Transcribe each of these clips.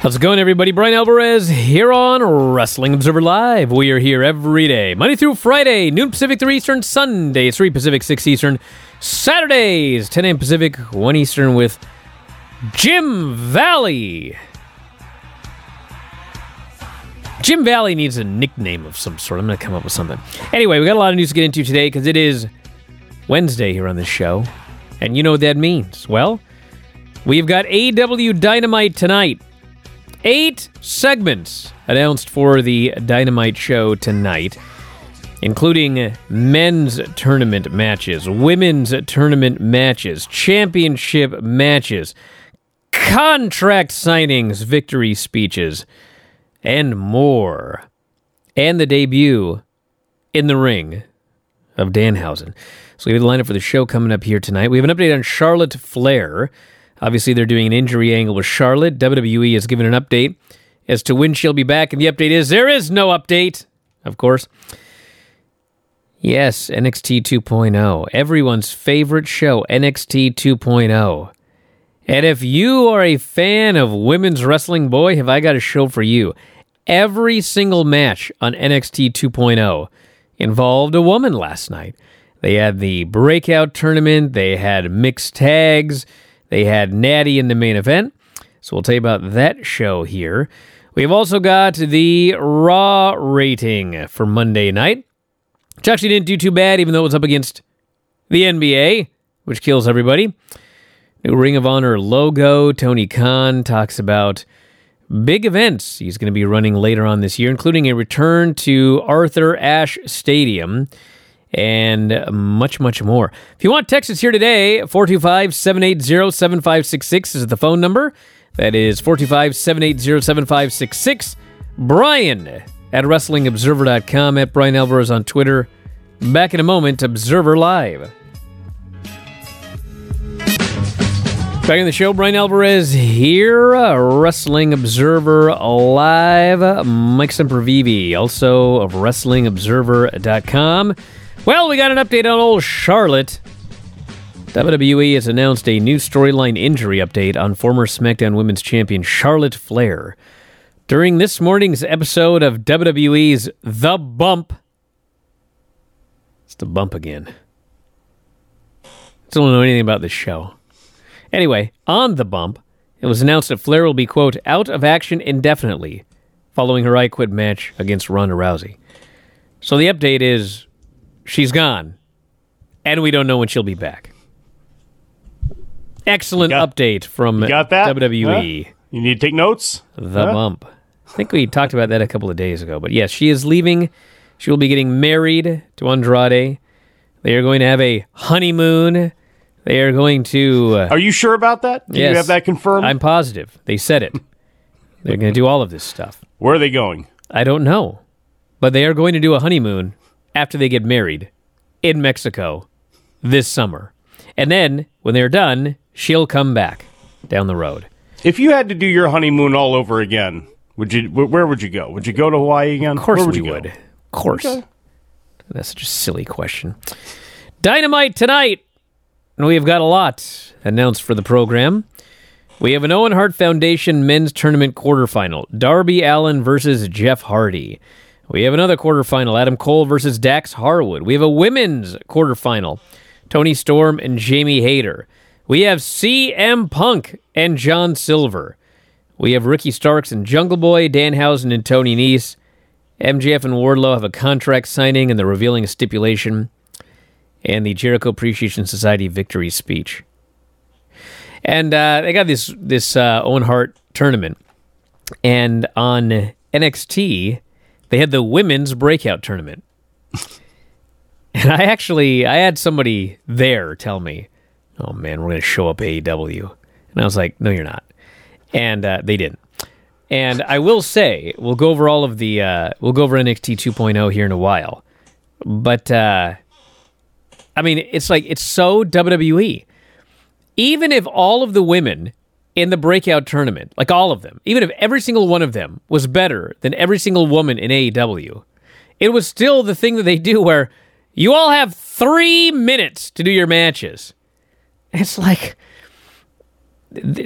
How's it going, everybody? Bryan Alvarez here on Wrestling Observer Live. We are here every day, Monday through Friday, noon Pacific, 3 Eastern, Sunday, 3 Pacific, 6 Eastern, Saturdays, 10 a.m. Pacific, 1 Eastern with Jim Valley. Jim Valley needs a nickname of some sort. I'm going to come up with something. Anyway, we got a lot of news to get into today because it is Wednesday here on this show. And you know what that means. Well, we've got AEW Dynamite tonight. Eight segments announced for the Dynamite show tonight, including men's tournament matches, women's tournament matches, championship matches, contract signings, victory speeches, and more. And the debut in the ring of Danhausen. So we have the lineup for the show coming up here tonight. We have an update on Charlotte Flair. Obviously, they're doing an injury angle with Charlotte. WWE has given an update as to when she'll be back, and the update is there is no update, of course. Yes, NXT 2.0, everyone's favorite show, NXT 2.0. And if you are a fan of women's wrestling, boy, have I got a show for you. Every single match on NXT 2.0 involved a woman last night. They had the breakout tournament, they had mixed tags, they had Natty in the main event. So we'll tell you about that show here. We've also got the Raw rating for Monday night, which actually didn't do too bad, even though it was up against the NBA, which kills everybody. New Ring of Honor logo. Tony Khan talks about big events he's going to be running later on this year, including a return to Arthur Ashe Stadium and much, much more. If you want Texas here today, 425 780 7566 is the phone number. That is 425 780 7566. Bryan at WrestlingObserver.com, at Bryan Alvarez on Twitter. Back in a moment, Observer Live. Back in the show, Bryan Alvarez here, uh, Wrestling Observer Live. Mike Sempervive, also of WrestlingObserver.com. Well, we got an update on old Charlotte. WWE has announced a new storyline injury update on former SmackDown Women's Champion Charlotte Flair. During this morning's episode of WWE's The Bump, it's The Bump again. Still don't know anything about this show. Anyway, on The Bump, it was announced that Flair will be, quote, out of action indefinitely following her I Quit match against Ronda Rousey. So the update is she's gone, and we don't know when she'll be back. Excellent got- update from got that? WWE. Huh? You need to take notes? The Huh? bump. I think we talked about that a couple of days ago. But yes, she is leaving. She will be getting married to Andrade. They are going to have a honeymoon. They are going to. Uh, Are you sure about that? Do yes, you have that confirmed? I'm positive. They said it. They're going to do all of this stuff. Where are they going? I don't know. But they are going to do a honeymoon after they get married in Mexico this summer. And then, when they're done, she'll come back down the road. If you had to do your honeymoon all over again, would you? Where would you go? Would you go to Hawaii again? Of course Where would we you go? would. Of course. Okay. That's such a silly question. Dynamite tonight. And we have got a lot announced for the program. We have an Owen Hart Foundation men's tournament quarterfinal. Darby Allin versus Jeff Hardy. We have another quarterfinal. Adam Cole versus Dax Harwood. We have a women's quarterfinal. Toni Storm and Jamie Hayter. We have CM Punk and John Silver. We have Ricky Starks and Jungle Boy, Danhausen and Tony Nese. MJF and Wardlow have a contract signing and they're revealing stipulation, and the Jericho Appreciation Society victory speech. And uh, they got this this uh, Owen Hart tournament, and on NXT they had the women's breakout tournament. And I actually I had somebody there tell me, "Oh man, we're going to show up AEW," and I was like, "No, you're not," and uh, they didn't. And I will say, we'll go over all of the, uh, we'll go over NXT 2.0 here in a while. But, uh, I mean, it's like, it's so WWE. Even if all of the women in the breakout tournament, like all of them, even if every single one of them was better than every single woman in AEW, it was still the thing that they do where you all have three minutes to do your matches. It's like,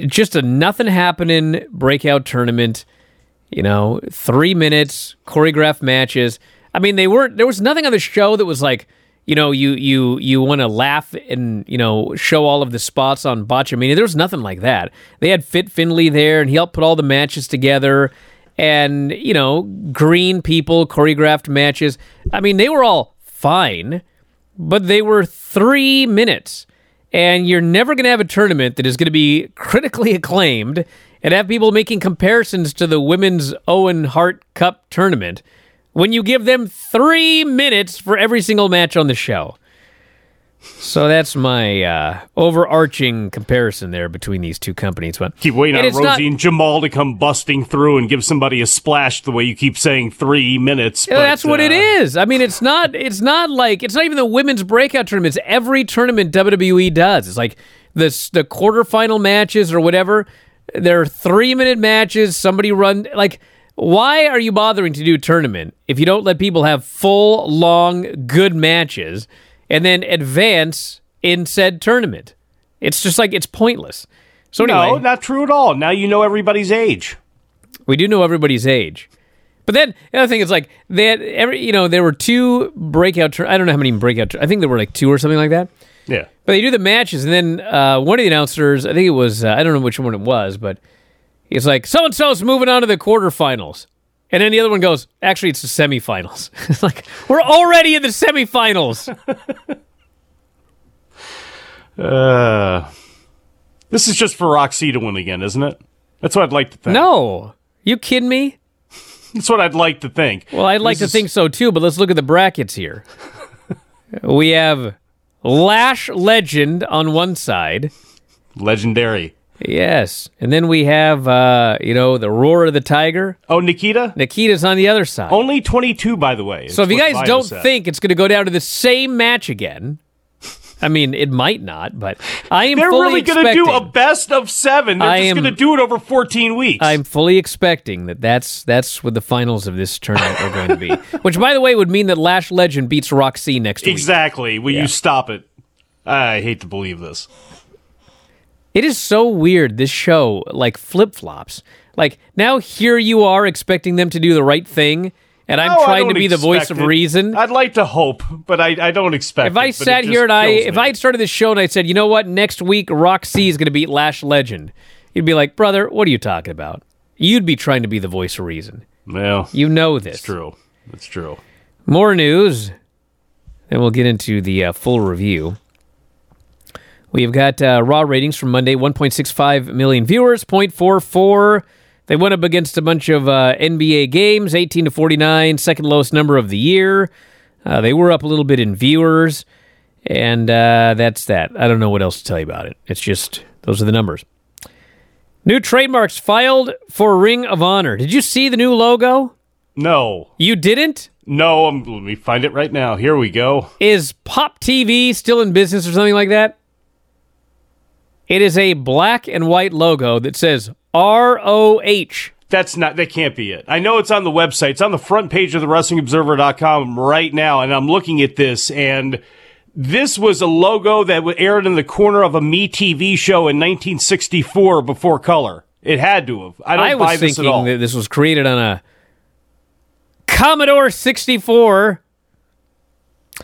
just a nothing happening breakout tournament. You know, three minutes choreographed matches. I mean, they weren't. There was nothing on the show that was like, you know, you you you want to laugh and you know show all of the spots on Botchamania. There was nothing like that. They had Fit Finlay there, and he helped put all the matches together. And you know, green people choreographed matches. I mean, they were all fine, but they were three minutes. And you're never going to have a tournament that is going to be critically acclaimed and have people making comparisons to the women's Owen Hart Cup tournament when you give them three minutes for every single match on the show. So that's my uh, overarching comparison there between these two companies. But Keep waiting and on Rosey not- and Jamal to come busting through and give somebody a splash the way you keep saying three minutes. But, that's what it uh, is. I mean, it's not. It's not like it's not even the women's breakout tournaments. Every tournament WWE does. It's like the the quarterfinal matches or whatever. They're three minute matches. Somebody run like. Why are you bothering to do a tournament if you don't let people have full, long, good matches and then advance in said tournament? It's just like it's pointless. So anyway, No, not true at all. Now you know everybody's age. we do know everybody's age. But then the other thing is like they had every you know there were two breakout. Tur- I don't know how many breakout. Tur- I think there were like two or something like that. Yeah. But they do the matches, and then uh, one of the announcers, I think it was, uh, I don't know which one it was, but he's like, so and so's moving on to the quarterfinals. And then the other one goes, actually, it's the semifinals. it's like, we're already in the semifinals. Uh, this is just for Roxy to win again, isn't it? That's what I'd like to think. no. You kidding me? That's what I'd like to think. Well, I'd like This to is- think so too, but let's look at the brackets here. we have Lash Legend on one side. Legendary. Yes. And then we have, uh, you know, the Roar of the Tiger. Oh, Nikkita? Nikkita's on the other side. Only 22, by the way. So if you guys don't think it's going to go down to the same match again, I mean, it might not, but I am they're really going to do a best of seven, they're I just going to do it over 14 weeks. I'm fully expecting that that's that's what the finals of this tournament are going to be. Which, by the way, would mean that Lash Legend beats Roxy next week. exactly. Will you stop it? I hate to believe this. It is so weird. This show like flip flops. Like now, here you are expecting them to do the right thing, and I'm No, trying to be the voice expect of reason. I'd like to hope, but I, I don't expect if I it, sat here and I, kills if. I had started this show and I said, you know what, next week Roxy is going to beat Lash Legend, you'd be like, brother, what are you talking about? You'd be trying to be the voice of reason. Well, You know this. it's true. It's true. More news, and we'll get into the uh, full review. We've got uh, raw ratings from Monday 1.65 million viewers, 0.44. They went up against a bunch of uh, NBA games, 18 to 49, second lowest number of the year. Uh, they were up a little bit in viewers, and uh, that's that. I don't know what else to tell you about it. It's just, those are the numbers. New trademarks filed for Ring of Honor. Did you see the new logo? No. You didn't? No, um, let me find it right now. Here we go. Is Pop TV still in business or something like that? It is a black and white logo that says R O H. That's not, that can't be it. I know it's on the website. It's on the front page of the WrestlingObserver.com right now, and I'm looking at this, and this was a logo that aired in the corner of a Me TV show in 1964 before color. It had to have. I don't I buy was this at all. thinking that this was created on a Commodore 64.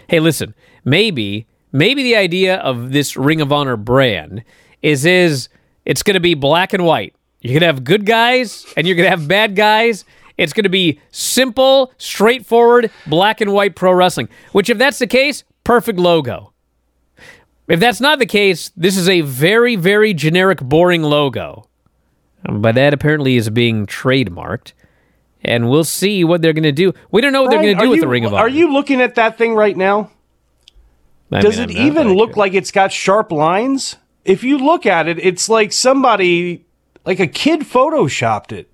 Hey, listen, maybe maybe the idea of this Ring of Honor brand is is it's going to be black and white. You're going to have good guys and you're going to have bad guys. It's going to be simple, straightforward, black and white pro wrestling. Which if that's the case, perfect logo. If that's not the case, this is a very very generic boring logo. But that apparently is being trademarked. And we'll see what they're going to do. We don't know what they're going to do with you- the Ring of Honor. Are you looking at that thing right now? I Does mean, it even look good. like it's got sharp lines? If you look at it, it's like somebody, like a kid photoshopped it.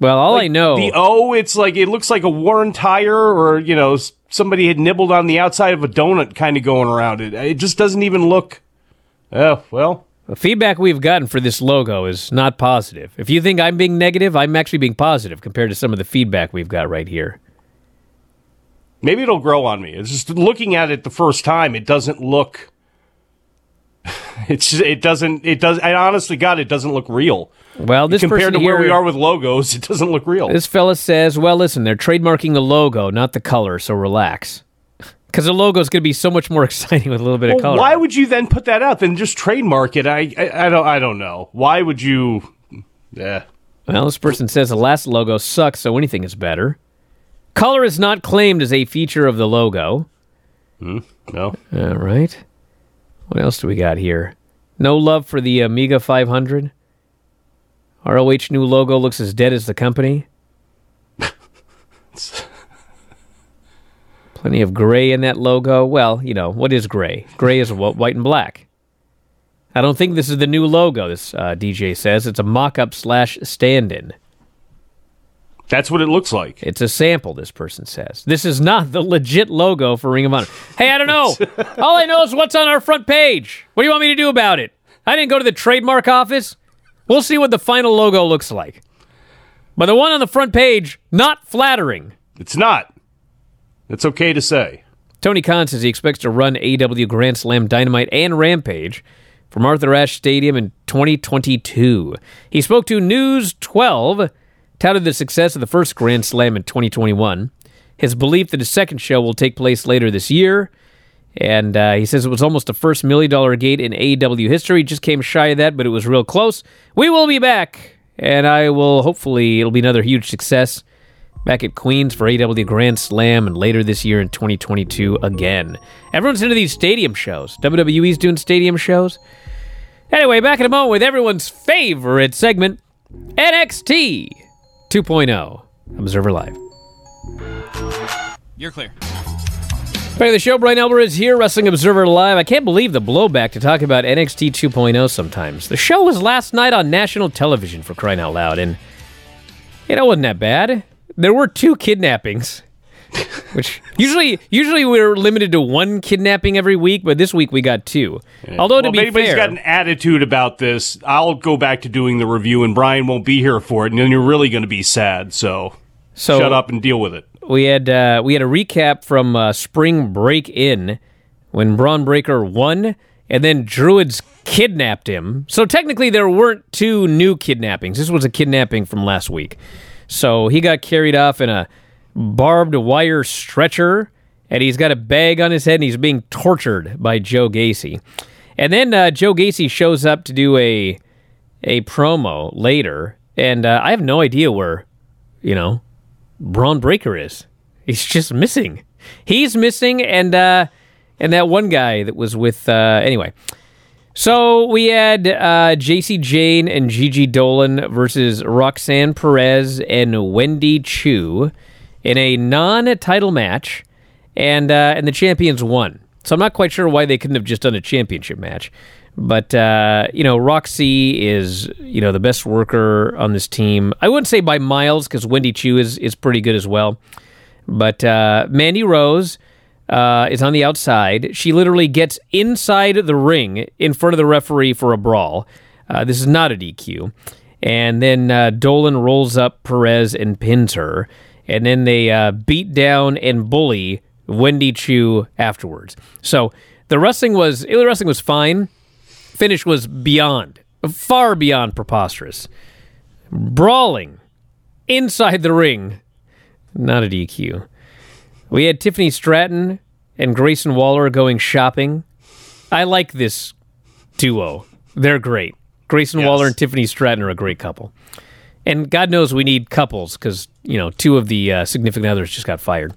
Well, all I know. The O, it's like it looks like a worn tire, or you know, somebody had nibbled on the outside of a donut, kind of going around it. It just doesn't even look. Oh well, The feedback we've gotten for this logo is not positive. If you think I'm being negative, I'm actually being positive compared to some of the feedback we've got right here. maybe it'll grow on me. It's just looking at it the first time, it doesn't look It's it doesn't it does. I honestly, God, it doesn't look real. Well, this compared to person where we are with logos, it doesn't look real. This fella says, "Well, listen, they're trademarking the logo, not the color, so relax." Because the logo is going to be so much more exciting with a little bit of color. why would you then put that out? Then just trademark it. I, I I don't I don't know. Why would you? Yeah. Well, this person says the last logo sucks, so anything is better. Color is not claimed as a feature of the logo. Mm, No. All right. What else do we got here? No love for the Amiga 500. ROH new logo looks as dead as the company. Plenty of gray in that logo. Well, you know, what is gray? Gray is wh- white and black. I don't think this is the new logo, this uh, DJ says. It's a mock up slash stand in. That's what it looks like. It's a sample, this person says. This is not the legit logo for Ring of Honor. Hey, I don't know. All I know is what's on our front page. What do you want me to do about it? I didn't go to the trademark office. We'll see what the final logo looks like. But the one on the front page, not flattering. It's not. It's okay to say. Tony Khan says he expects to run AEW Grand Slam Dynamite and Rampage from Arthur Ashe Stadium in 2022. He spoke to News 12, touted the success of the first Grand Slam in 2021, his belief that his second show will take place later this year, and uh, he says it was almost the first million dollar gate in AEW history. Just came shy of that, but it was real close. We will be back, and I will hopefully it'll be another huge success back at Queens for AEW Grand Slam and later this year in 2022 again. Everyone's into these stadium shows. WWE's doing stadium shows. Anyway, back in a moment with everyone's favorite segment, NXT 2.0 Observer Live. You're clear. Back to the show, Bryan Alvarez here, Wrestling Observer Live. I can't believe the blowback to talk about NXT 2.0 sometimes. The show was last night on national television for crying out loud, and you know, it wasn't that bad. There were two kidnappings, which usually usually we're limited to one kidnapping every week, but this week we got two. Although to well, be if anybody's fair, got an attitude about this, I'll go back to doing the review, and Bryan won't be here for it, and then you're really going to be sad. So, so shut up and deal with it. we had uh, we had a recap from uh, Spring Breakin' when Bron Breakker won, and then Druids kidnapped him. So technically, there weren't two new kidnappings. This was a kidnapping from last week. So he got carried off in a barbed wire stretcher, and he's got a bag on his head, and he's being tortured by Joe Gacy. And then uh, Joe Gacy shows up to do a a promo later, and uh, I have no idea where, you know, Bron Breakker is. He's just missing. He's missing, and uh, and that one guy that was with. Uh, anyway, so we had uh, Jacy Jayne and Gigi Dolin versus Roxanne Perez and Wendy Choo in a non-title match, and uh, and the champions won. So I'm not quite sure why they couldn't have just done a championship match. But uh, you know, Roxy is you know the best worker on this team. I wouldn't say by miles because Wendy Choo is is pretty good as well. But uh, Mandy Rose uh, is on the outside. She literally gets inside the ring in front of the referee for a brawl. Uh, this is not a DQ. And then uh, Dolin rolls up Perez and pins her. And then they uh, beat down and bully Wendy Choo afterwards. So the wrestling was the wrestling was fine. Finish was beyond, far beyond preposterous. Brawling inside the ring, not a DQ. We had Tiffany Stratton and Grayson Waller going shopping. I like this duo. They're great. Grayson Yes. Waller and Tiffany Stratton are a great couple. And God knows we need couples because, you know, two of the uh, significant others just got fired.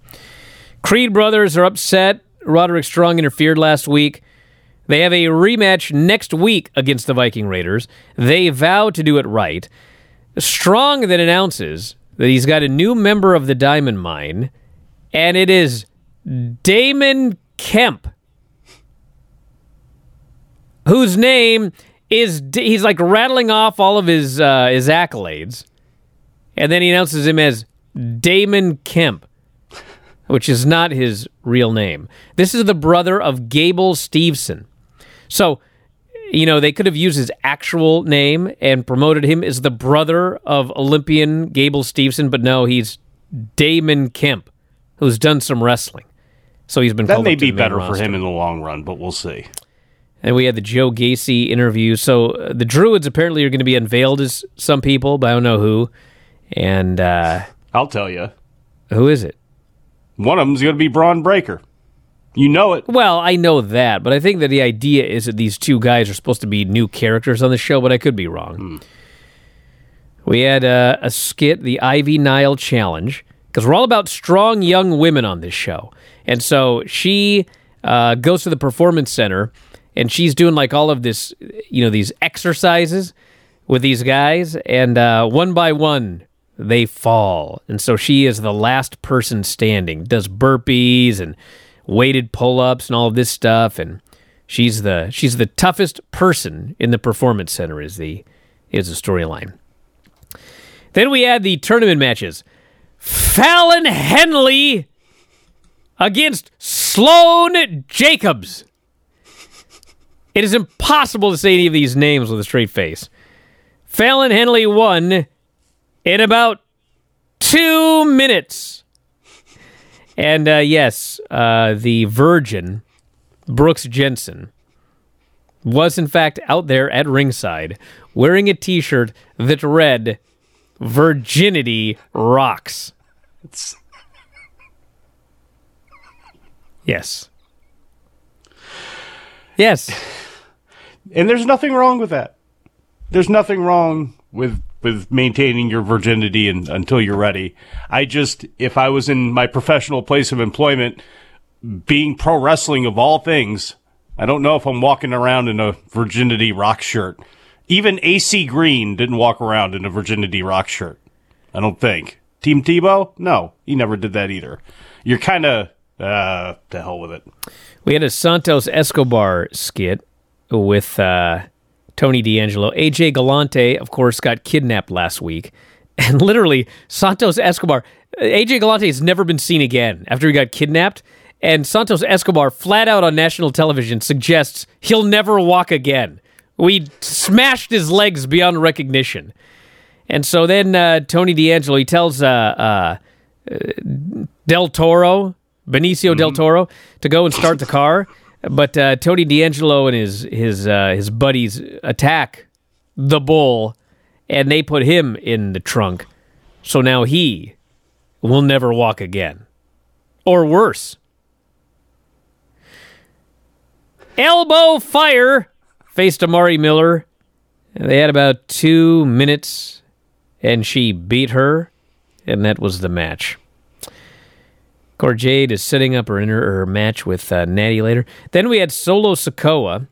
Creed brothers are upset. Roderick Strong interfered last week. They have a rematch next week against the Viking Raiders. They vow to do it right. Strong then announces that he's got a new member of the Diamond Mine, and it is Damon Kemp, whose name is he's like rattling off all of his uh, his accolades, and then he announces him as Damon Kemp, which is not his real name. This is the brother of Gable Steveson. So, you know, they could have used his actual name and promoted him as the brother of Olympian Gable Steveson, but no, he's Damon Kemp, who's done some wrestling. So he's been That called may be better for him in the long run, but we'll see. And we had the Joe Gacy interview. So uh, the Druids apparently are going to be unveiled as some people, but I don't know who. And uh, I'll tell you. who is it? One of them's going to be Bron Breakker. You know it. Well, I know that, but I think that the idea is that these two guys are supposed to be new characters on the show, but I could be wrong. We had uh, a skit, the Ivy Nile Challenge, because we're all about strong young women on this show. And so she uh, goes to the performance center and she's doing like all of this, you know, these exercises with these guys, and uh, one by one, they fall. And so she is the last person standing, does burpees and weighted pull-ups and all of this stuff and she's the she's the toughest person in the performance center is the is the storyline. Then we had the tournament matches. Fallon Henley against Sloane Jacobs. It is impossible to say any of these names with a straight face. Fallon Henley won in about two minutes. And uh, yes, uh, the virgin, Brooks Jensen, was in fact out there at ringside wearing a t shirt that read, Virginity Rocks. It's, Yes. Yes. And there's nothing wrong with that. There's nothing wrong with with maintaining your virginity and, until you're ready. I just, if I was in my professional place of employment, being pro wrestling of all things, I don't know if I'm walking around in a virginity rock shirt. Even AC Green didn't walk around in a virginity rock shirt. I don't think. Team Tebow? No, he never did that either. You're kind of, uh, to hell with it. We had a Santos Escobar skit with uh, Tony D'Angelo. AJ Galante, of course, got kidnapped last week. And literally, Santos Escobar, AJ Galante has never been seen again after he got kidnapped. And Santos Escobar, flat out on national television, suggests he'll never walk again. We smashed his legs beyond recognition. And so then uh, Tony D'Angelo, he tells uh, uh, Del Toro, Benicio Del Toro, to go and start the car. But uh, Tony D'Angelo and his his uh, his buddies attack the bull, and they put him in the trunk. So now he will never walk again, or worse. Elbow fire faced Amari Miller. They had about two minutes, and she beat her, and that was the match. Jade is setting up her inter- her match with uh, Natty later. Then we had Solo Sikoa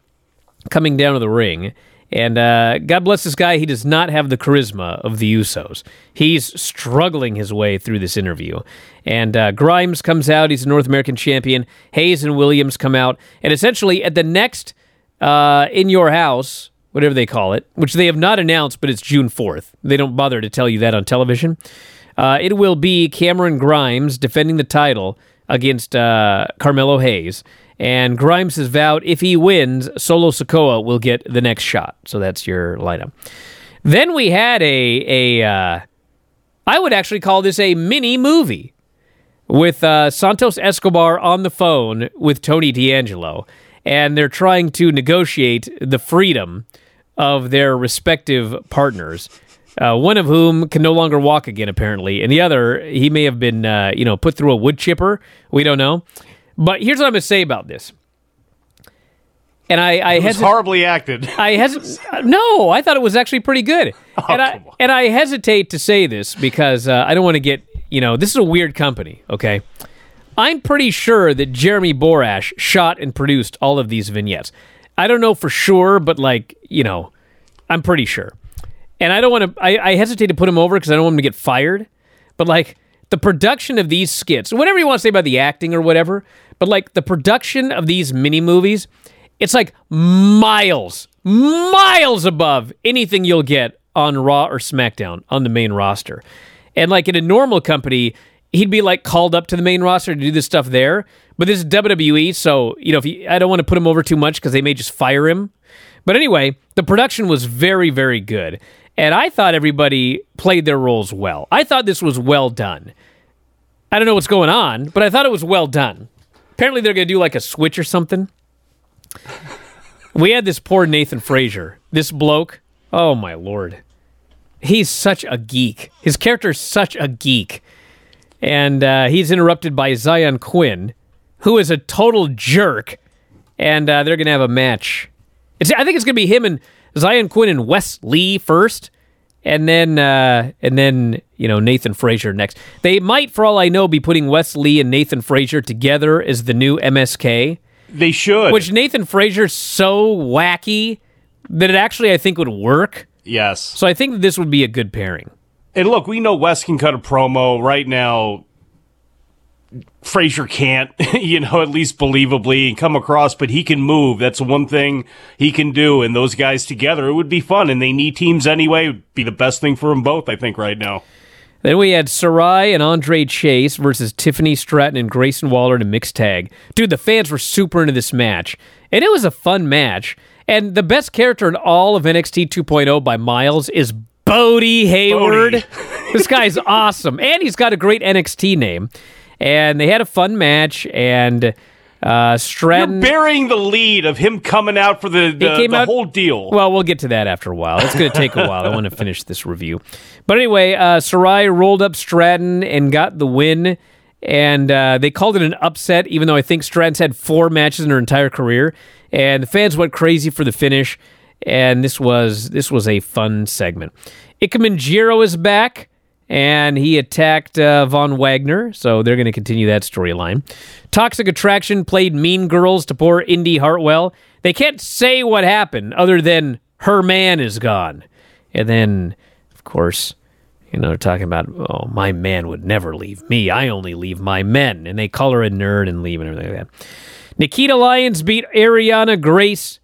coming down to the ring, and uh, God bless this guy, he does not have the charisma of the Usos. He's struggling his way through this interview. And uh, Grimes comes out, he's a North American champion. Hayes and Williams come out, and essentially at the next uh, In Your House, whatever they call it, which they have not announced, but it's June 4th. They don't bother to tell you that on television. Uh, it will be Cameron Grimes defending the title against uh, Carmelo Hayes. And Grimes has vowed if he wins, Solo Sikoa will get the next shot. So that's your lineup. Then we had a a uh, I would actually call this a mini movie with uh, Santos Escobar on the phone with Tony D'Angelo, and they're trying to negotiate the freedom of their respective partners. Uh, one of whom can no longer walk again, apparently, and the other he may have been, uh, you know, put through a wood chipper. We don't know. But here's what I'm going to say about this. And I, I It was hesi- horribly acted. I hesitate. No, I thought it was actually pretty good, and I and I hesitate to say this because uh, I don't want to get you know this is a weird company. Okay, I'm pretty sure that Jeremy Borash shot and produced all of these vignettes. I don't know for sure, but like you know, I'm pretty sure. And I don't want to. I, I hesitate to put him over because I don't want him to get fired. But like the production of these skits, whatever you want to say about the acting or whatever, but like the production of these mini movies, it's like miles, miles above anything you'll get on Raw or SmackDown on the main roster. And like in a normal company, he'd be like called up to the main roster to do this stuff there. But this is WWE, so you know, if he, I don't want to put him over too much because they may just fire him. But anyway, the production was very, very good. And I thought everybody played their roles well. I thought this was well done. I don't know what's going on, but I thought it was well done. Apparently, they're going to do like a switch or something. we had this poor Nathan Frazer, this bloke. Oh my lord, he's such a geek. His character's such a geek, and uh, he's interrupted by Zion Quinn, who is a total jerk, and uh, they're gonna have a match. It's, I think it's gonna be him and Zion Quinn and Wes Lee first, and then uh, and then you know Nathan Frazer next. They might, for all I know, be putting Wes Lee and Nathan Frazer together as the new MSK. They should. Which Nathan Frazer's so wacky that it actually I think would work. yes. So I think this would be a good pairing. And look, we know Wes can cut a promo right now. Frazer can't, you know, at least believably and come across, but he can move. That's one thing he can do. And those guys together, it would be fun. And they need teams anyway. It would be the best thing for them both, I think, right now. Then we had Sarai and Andre Chase versus Tiffany Stratton and Grayson Waller in a mixed tag. Dude, the fans were super into this match. And it was a fun match. And the best character in all of NXT 2.0 by miles is Bodhi Hayward. Bodhi. this guy's awesome. And he's got a great NXT name. And they had a fun match. And uh, Stratton. You're burying the lead of him coming out for the, the, the out- whole deal. Well, we'll get to that after a while. It's going to take a while. I want to finish this review. But anyway, uh, Sarai rolled up Stratton and got the win. And uh, they called it an upset, even though I think Stratton's had four matches in her entire career. And the fans went crazy for the finish. And this was this was a fun segment. Ikemen Jiro is back, and he attacked uh, Von Wagner, so they're going to continue that storyline. Toxic Attraction played Mean Girls to poor Indi Hartwell. They can't say what happened other than her man is gone. And then, of course, you know, they're talking about, oh, my man would never leave me. I only leave my men. And they call her a nerd and leave and everything like that. Nikkita Lyons beat Arianna Grace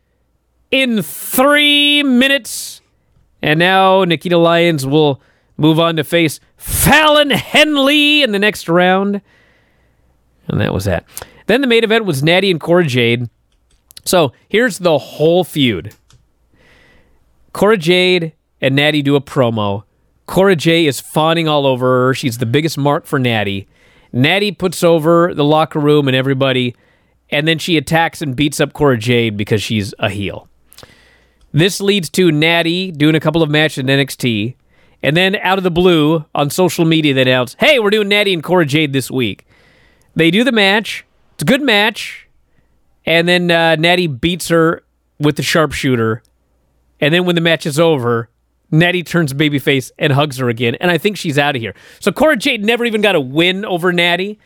in three minutes. And now Nikkita Lyons will move on to face Fallon Henley in the next round. And that was that. Then the main event was Natty and Cora Jade. So here's the whole feud. Cora Jade and Natty do a promo. Cora Jade is fawning all over her. She's the biggest mark for Natty. Natty puts over the locker room and everybody, and then she attacks and beats up Cora Jade because she's a heel. This leads to Natty doing a couple of matches in NXT, and then out of the blue on social media they announce, "Hey, we're doing Natty and Cora Jade this week." They do the match. It's a good match, and then uh, Natty beats her with the sharpshooter, and then when the match is over, Natty turns babyface and hugs her again, and I think she's out of here. So Cora Jade never even got a win over Natty.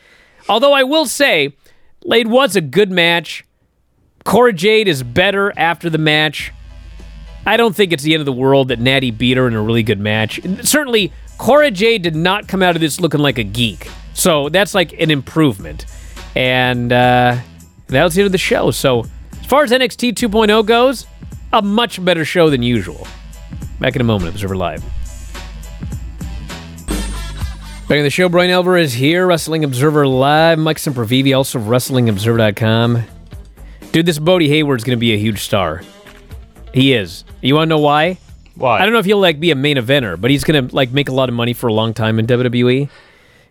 Although I will say, it was a good match. Cora Jade is better after the match. I don't think it's the end of the world that Natty beat her in a really good match. Certainly, Cora Jade did not come out of this looking like a geek. So that's like an improvement. And uh, was the end of the show. So, as far as NXT 2.0 goes, a much better show than usual. Back in a moment, Observer Live. Back in the show, Bryan Alvarez here, Wrestling Observer Live. Mike Sempervive, also WrestlingObserver.com. Dude, this Bodhi Hayward's going to be a huge star. He is. You want to know why? Why? I don't know if he'll like be a main eventer, but he's going to like make a lot of money for a long time in WWE.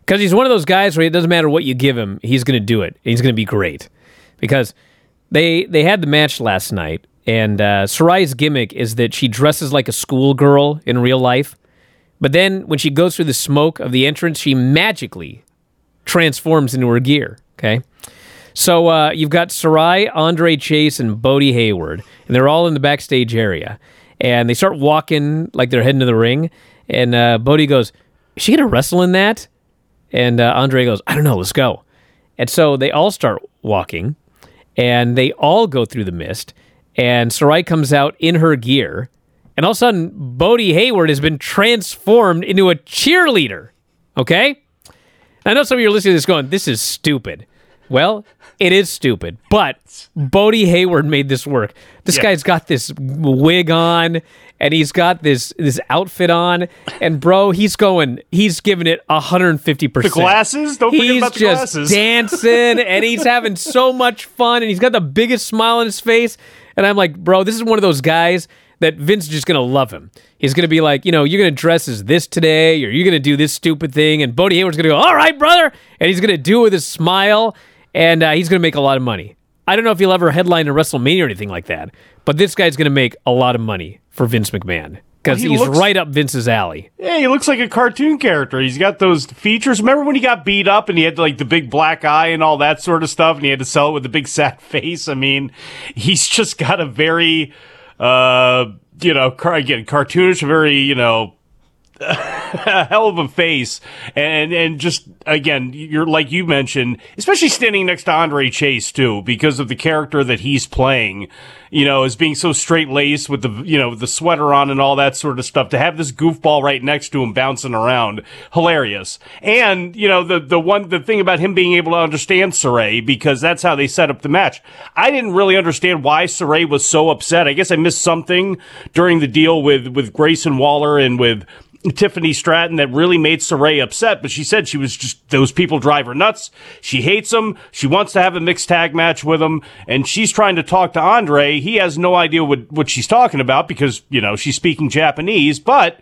Because he's one of those guys where it doesn't matter what you give him, he's going to do it. He's going to be great. Because they they had the match last night, and uh, Sarai's gimmick is that she dresses like a schoolgirl in real life, but then when she goes through the smoke of the entrance, she magically transforms into her gear. Okay. So uh, you've got Sarai, Andre Chase, and Bodhi Hayward, and they're all in the backstage area. And they start walking like they're heading to the ring. And uh, Bodie goes, "Is she gonna wrestle in that?" And uh, Andre goes, "I don't know. Let's go." And so they all start walking, and they all go through the mist. And Sarai comes out in her gear, and all of a sudden, Bodie Hayward has been transformed into a cheerleader. Okay. I know some of you are listening to this going, "This is stupid." Well, it is stupid, but Bodhi Hayward made this work. This Yeah. guy's got this wig on and he's got this this outfit on and bro, he's going he's giving it 150%. the glasses? Don't forget He's about the just glasses. dancing and he's having so much fun and he's got the biggest smile on his face and I'm like, "Bro, this is one of those guys that Vince is just gonna love him. He's gonna be like, you know, you're gonna dress as this today, or you're gonna do this stupid thing, and Bodhi Hayward's gonna go, all right, brother, and he's gonna do it with a smile, and uh, he's gonna make a lot of money. I don't know if he'll ever headline a WrestleMania or anything like that, but this guy's going to make a lot of money for Vince McMahon because Well, he he's looks- right up Vince's alley. Yeah, he looks like a cartoon character. He's got those features. Remember when he got beat up and he had like the big black eye and all that sort of stuff, and he had to sell it with the big sad face? I mean, he's just got a very, uh, you know, car- again, cartoonish, very, you know, a hell of a face. And and just again you're like you mentioned especially standing next to Andre Chase too because of the character that he's playing you know as being so straight laced with the you know the sweater on and all that sort of stuff to have this goofball right next to him bouncing around hilarious. And you know the the one the thing about him being able to understand Sarai because that's how they set up the match. I didn't really understand why Sarai was so upset. I guess I missed something during the deal with with Grayson Waller and with Tiffany Stratton that really made Sarai upset, but she said she was just, those people drive her nuts. She hates them. She wants to have a mixed tag match with them. And she's trying to talk to Andre. He has no idea what, what she's talking about because, you know, she's speaking Japanese, but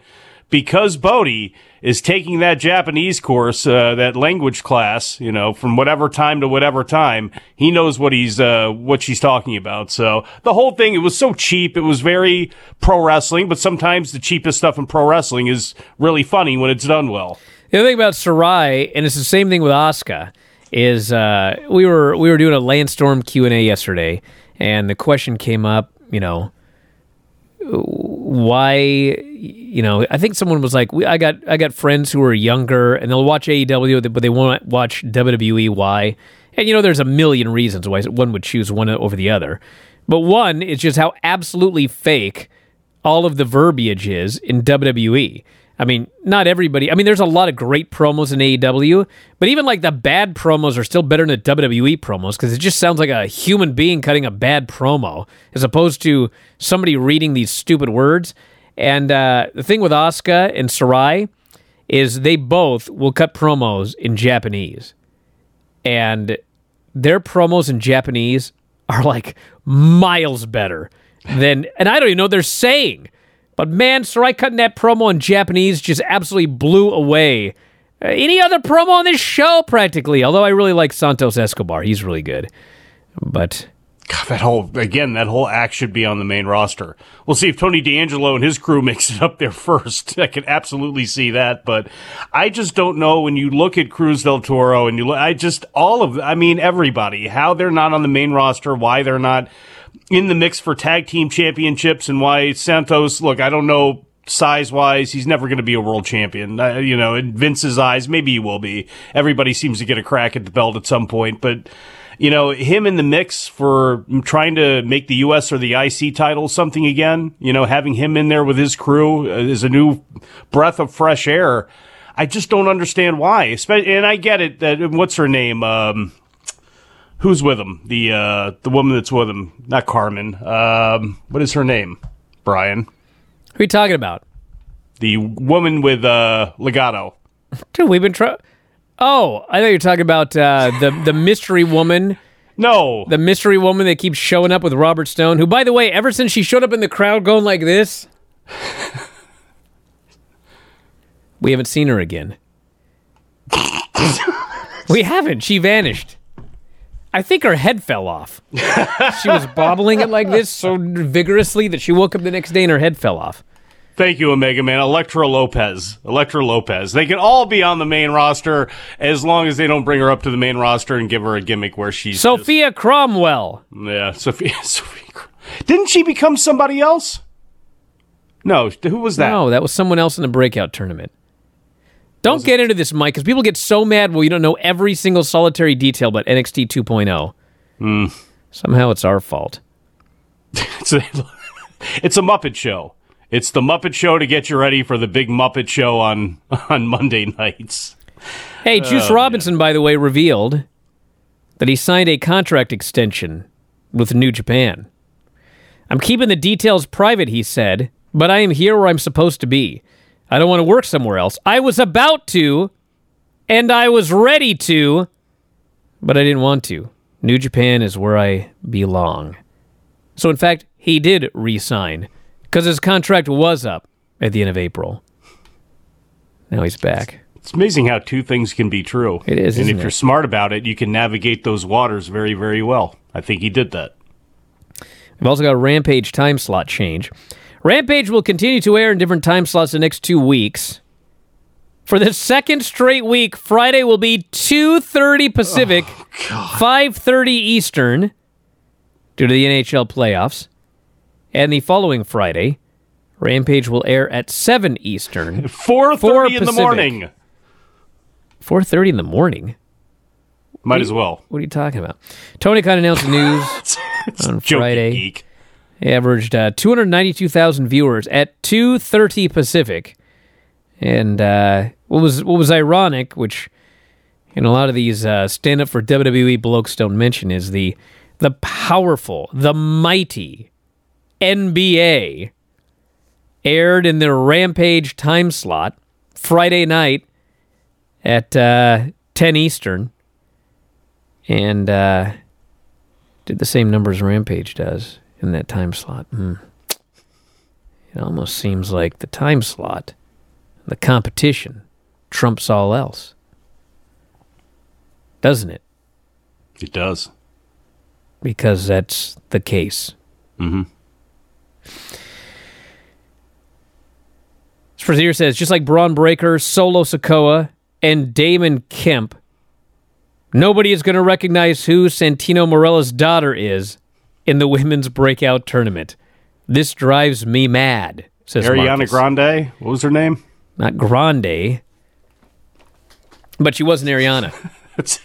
because Bodhi is taking that Japanese course, uh, that language class, you know, from whatever time to whatever time, he knows what he's, uh, what she's talking about. So the whole thing, it was so cheap. It was very pro wrestling, but sometimes the cheapest stuff in pro wrestling is really funny when it's done well. The other thing about Sarai, and it's the same thing with Asuka, is uh, we were we were doing a Landstorm Q and A yesterday, and the question came up, you know, why, you know, I think someone was like, we, I got I got friends who are younger and they'll watch AEW, but they won't watch WWE. Why? And you know, there's a million reasons why one would choose one over the other, but one is just how absolutely fake all of the verbiage is in WWE. I mean, not everybody. I mean, there's a lot of great promos in AEW, but even like the bad promos are still better than the WWE promos because it just sounds like a human being cutting a bad promo as opposed to somebody reading these stupid words. And uh, the thing with Asuka and Sarai is they both will cut promos in Japanese, and their promos in Japanese are like miles better than, and I don't even know what they're saying. But man, Sarai cutting that promo in Japanese just absolutely blew away uh, any other promo on this show, practically. Although I really like Santos Escobar, he's really good. But God, that whole again, that whole act should be on the main roster. We'll see if Tony D'Angelo and his crew makes it up there first. I can absolutely see that, but I just don't know when you look at Cruz del Toro and you look, I just all of, I mean, everybody, how they're not on the main roster, why they're not in the mix for tag team championships, and why Santos. Look, I don't know size wise, he's never going to be a world champion. Uh, you know, in Vince's eyes, maybe he will be. Everybody seems to get a crack at the belt at some point, but you know, him in the mix for trying to make the U.S. or the IC title something again, you know, having him in there with his crew uh, is a new breath of fresh air. I just don't understand why. And I get it that, what's her name? Um, who's with him? The, uh, the woman that's with him. Not Carmen. Um, what is her name? Bryan. who are you talking about? The woman with, uh, Legado. Dude, we've been trying. Oh, I thought you were talking about uh, the the mystery woman, No. the mystery woman that keeps showing up with Robert Stone. Who, by the way, ever since she showed up in the crowd going like this, we haven't seen her again. we haven't. She vanished. I think her head fell off. she was bobbling it like this so vigorously that she woke up the next day and her head fell off. Thank you, Omega Man. Elektra Lopez. Elektra Lopez. They can all be on the main roster as long as they don't bring her up to the main roster and give her a gimmick where she's. Sophia Cromwell. yeah, Sophia. Sophia. Didn't she become somebody else? No, who was that? No, that was someone else in the breakout tournament. Don't get into this, Mike, because people get so mad when you don't know every single solitary detail about NXT 2.0. Hmm. Somehow it's our fault. It's a, it's a Muppet show. It's the Muppet Show to get you ready for the big Muppet Show on on Monday nights. Hey, Juice oh, Robinson, by the way, revealed that he signed a contract extension with New Japan. I'm keeping the details private, he said, but I am here where I'm supposed to be. I don't want to work somewhere else. I was about to, and I was ready to, but I didn't want to. New Japan is where I belong. So, in fact, he did re sign because his contract was up at the end of April. Now he's back. It's amazing how two things can be true. It is, and if you're smart about it, you can navigate those waters very, very well. I think he did that. We've also got a Rampage time slot change. Rampage will continue to air in different time slots the next two weeks. For the second straight week, Friday will be 2.30 Pacific, 5.30 Eastern, due to the NHL playoffs. And the following Friday, Rampage will air at 7 Eastern, 4.30 in the morning. 4.30 in the morning. Might as well. What are you talking about? Tony Khan announced the news on Friday. geek. Averaged uh, 292,000 viewers at 2:30 Pacific, and uh, what was what was ironic, which in a lot of these uh, stand up for WWE blokes don't mention, is the the powerful, the mighty NBA aired in the Rampage time slot Friday night at uh, 10 Eastern, and uh, did the same numbers Rampage does in that time slot. Hmm. It almost seems like the time slot, the competition, trumps all else. Doesn't it? It does. Because that's the case. Mm-hmm. Frazier says just like Bron Breakker, Solo Sikoa, and Damon Kemp, nobody is going to recognize who Santino Marella's daughter is in the women's breakout tournament. This drives me mad. Says Ariana Marcus. Grande. What was her name? not Grande, but she wasn't Ariana.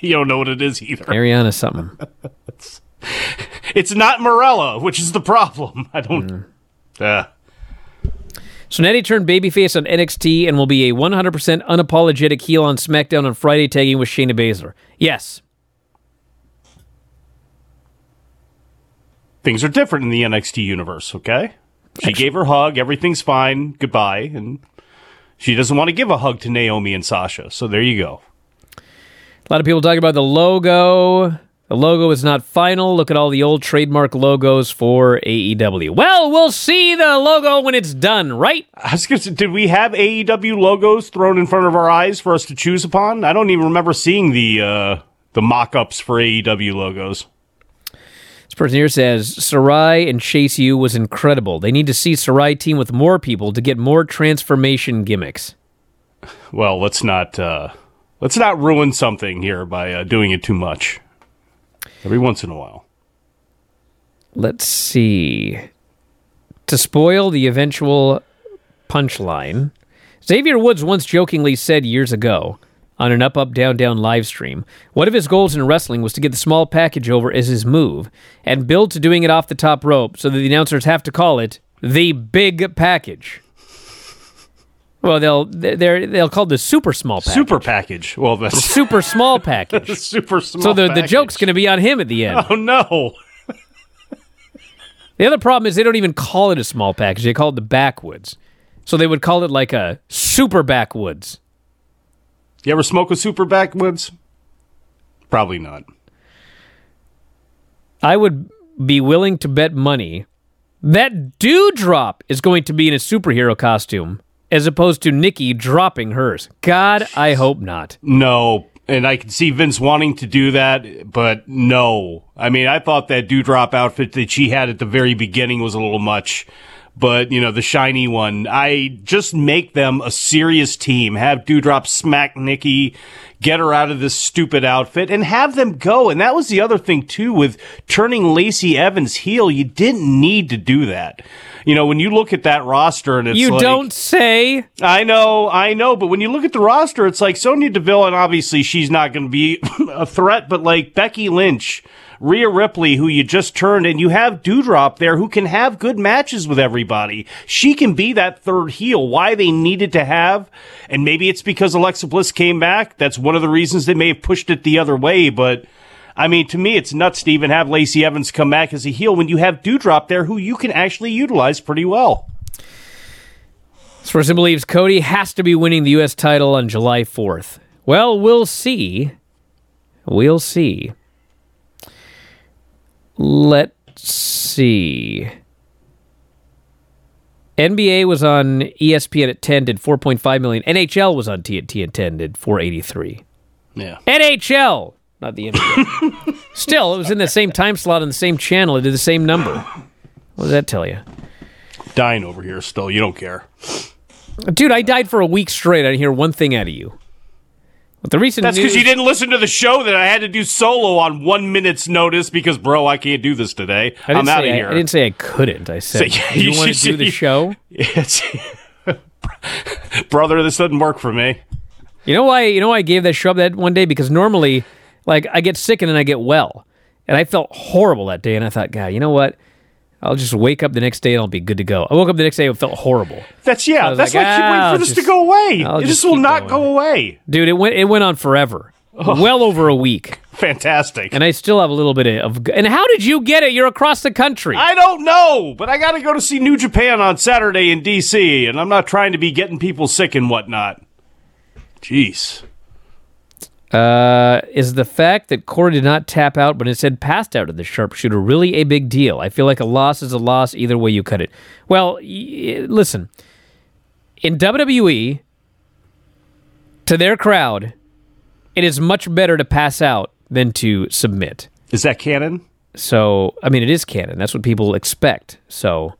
You don't know what it is either. Ariana something. It's not Marella, which is the problem. I don't. Uh, So Nattie turned babyface on NXT and will be a 100% unapologetic heel on SmackDown on Friday, tagging with Shayna Baszler. Yes, things are different in the NXT universe. Okay. She gave her hug. Everything's fine. Goodbye. And she doesn't want to give a hug to Naomi and Sasha. So there you go. A lot of people talking about the logo. The logo is not final. Look at all the old trademark logos for AEW. Well, we'll see the logo when it's done, right? I was gonna say, did we have AEW logos thrown in front of our eyes for us to choose upon? I don't even remember seeing the uh, the mock-ups for AEW logos. This person here says Sarai and Chase U was incredible. They need to see Sarai team with more people to get more transformation gimmicks. Well, let's not uh, let's not ruin something here by uh, doing it too much. Every once in a while. Let's see. To spoil the eventual punchline, Xavier Woods once jokingly said years ago on an Up Up Down Down live stream, one of his goals in wrestling was to get the small package over as his move and build to doing it off the top rope so that the announcers have to call it the big package. Well, they'll they're they'll call the super small package. Super package. Well, that's super small package. super small. So the, the package. joke's going to be on him at the end. Oh no! The other problem is they don't even call it a small package. They call it the backwoods. So they would call it like a super backwoods. You ever smoke a super backwoods? Probably not. I would be willing to bet money that Doudrop is going to be in a superhero costume as opposed to Nikki dropping hers. God, I hope not. No, and I can see Vince wanting to do that, but no. I mean, I thought that Doudrop outfit that she had at the very beginning was a little much. But, you know, the shiny one, I just make them a serious team. Have Doudrop smack Nikki, get her out of this stupid outfit, and have them go. And that was the other thing, too, with turning Lacey Evans heel. You didn't need to do that. You know, when you look at that roster and it's You like, don't say. I know, I know, but when you look at the roster, it's like Sonya Deville, and obviously she's not going to be a threat, but like Becky Lynch, Rhea Ripley, who you just turned, and you have Doudrop there who can have good matches with everybody. She can be that third heel. Why they needed to have, and maybe it's because Alexa Bliss came back. That's one of the reasons they may have pushed it the other way, but. I mean, to me, it's nuts to even have Lacey Evans come back as a heel when you have Doudrop there, who you can actually utilize pretty well. Person believes Cody has to be winning the U.S. title on July 4th. Well, we'll see. We'll see. Let's see. NBA was on ESPN at 10, did 4.5 million. NHL was on TNT at 10, did 483. Yeah. NHL, not the NBA. Still, it was in the same time slot on the same channel. It did the same number. What does that tell you? Dying over here still. You don't care. Dude, I died for a week straight. I didn't hear one thing out of you. But the recent That's news, because you didn't listen to the show that I had to do solo on one minute's notice because, bro, I can't do this today. I I'm out of say I- here. I, didn't say I couldn't. I said, So, yeah, you, you want to do the you- show? It's- Brother, this doesn't work for me. You know why? You know why I gave that show up that one day? Because normally, like, I get sick and then I get well, and I felt horrible that day. And I thought, God, you know what? I'll just wake up the next day and I'll be good to go. I woke up the next day and felt horrible, That's yeah. That's like, why I keep ah, waiting for this just- to go away. I'll this just will not going. go away. dude. It went. It went on forever, well over a week, Fantastic. and I still have a little bit of. And how did you get it? You're across the country. I don't know, but I got to go to see New Japan on Saturday in D.C., and I'm not trying to be getting people sick and whatnot. Jeez. Uh, is the fact that Corey did not tap out but instead passed out of the sharpshooter really a big deal? I feel like a loss is a loss either way you cut it. Well, y- listen, in WWE, to their crowd, it is much better to pass out than to submit. Is that canon? So, I mean, it is canon. That's what people expect. So,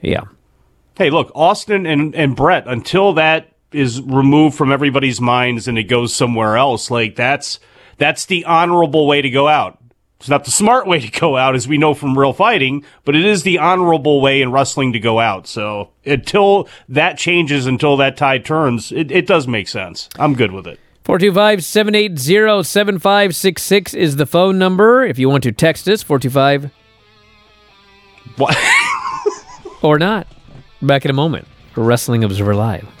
yeah. Hey, look, Austin and, and Bret, until that is removed from everybody's minds and it goes somewhere else, like that's that's the honorable way to go out. It's not the smart way to go out, as we know from real fighting, but it is the honorable way in wrestling to go out. So until that changes, until that tide turns, it, it does make sense. I'm good with it. 425 780 7566 is the phone number. If you want to text us, 425 What? or not. Back in a moment Wrestling Observer Live.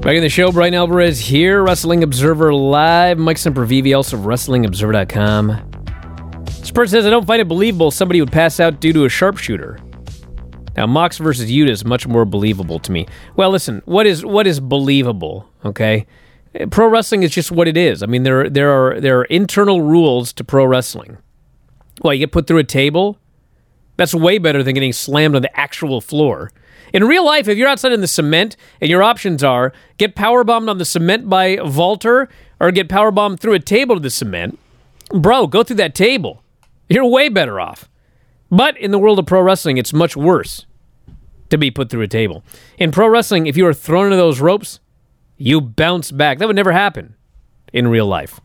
Back in the show, Bryan Alvarez here, Wrestling Observer Live. Mike Sempervive, also of WrestlingObserver.com. This person says, I don't find it believable somebody would pass out due to a sharpshooter. Now, Mox versus Yuta is much more believable to me. Well, listen, what is what is believable? Okay, eh, pro wrestling is just what it is. I mean, there there are there are internal rules to pro wrestling. Well, you get put through a table. That's way better than getting slammed on the actual floor. In real life, if you're outside in the cement and your options are get power bombed on the cement by Walter or get power bombed through a table to the cement, bro, go through that table. You're way better off. But in the world of pro wrestling, it's much worse to be put through a table. In pro wrestling, if you are thrown into those ropes, you bounce back. That would never happen in real life.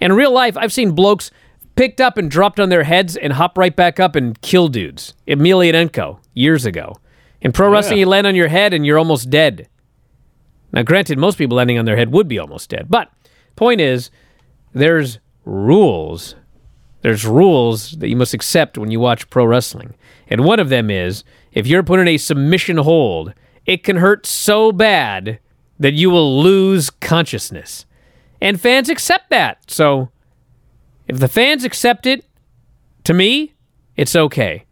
In real life, I've seen blokes picked up and dropped on their heads and hop right back up and kill dudes. Emelianenko, years ago. In pro wrestling, you land on your head and you're almost dead. Now, granted, most people landing on their head would be almost dead. But point is, there's rules. There's rules that you must accept when you watch pro wrestling. And one of them is if you're put in a submission hold, it can hurt so bad that you will lose consciousness. And fans accept that. So if the fans accept it, to me, it's okay.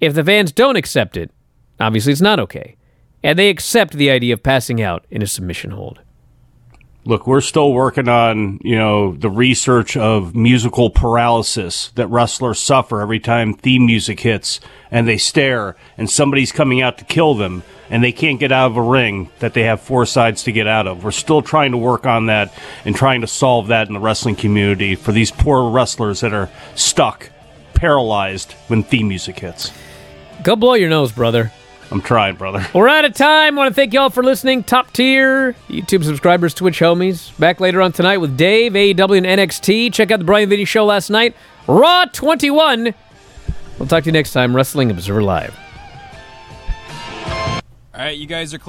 If the fans don't accept it, obviously it's not okay. And they accept the idea of passing out in a submission hold. Look, we're still working on, you know, the research of musical paralysis that wrestlers suffer every time theme music hits and they stare and somebody's coming out to kill them and they can't get out of a ring that they have four sides to get out of. We're still trying to work on that and trying to solve that in the wrestling community for these poor wrestlers that are stuck, paralyzed when theme music hits. Go blow your nose, brother. I'm trying, brother. We're out of time. want to thank y'all for listening. Top tier YouTube subscribers, Twitch homies. Back later on tonight with Dave, AEW, and NXT. Check out the Bryan Vinny show last night. Raw 21. We'll talk to you next time. Wrestling Observer Live. All right, you guys are clear.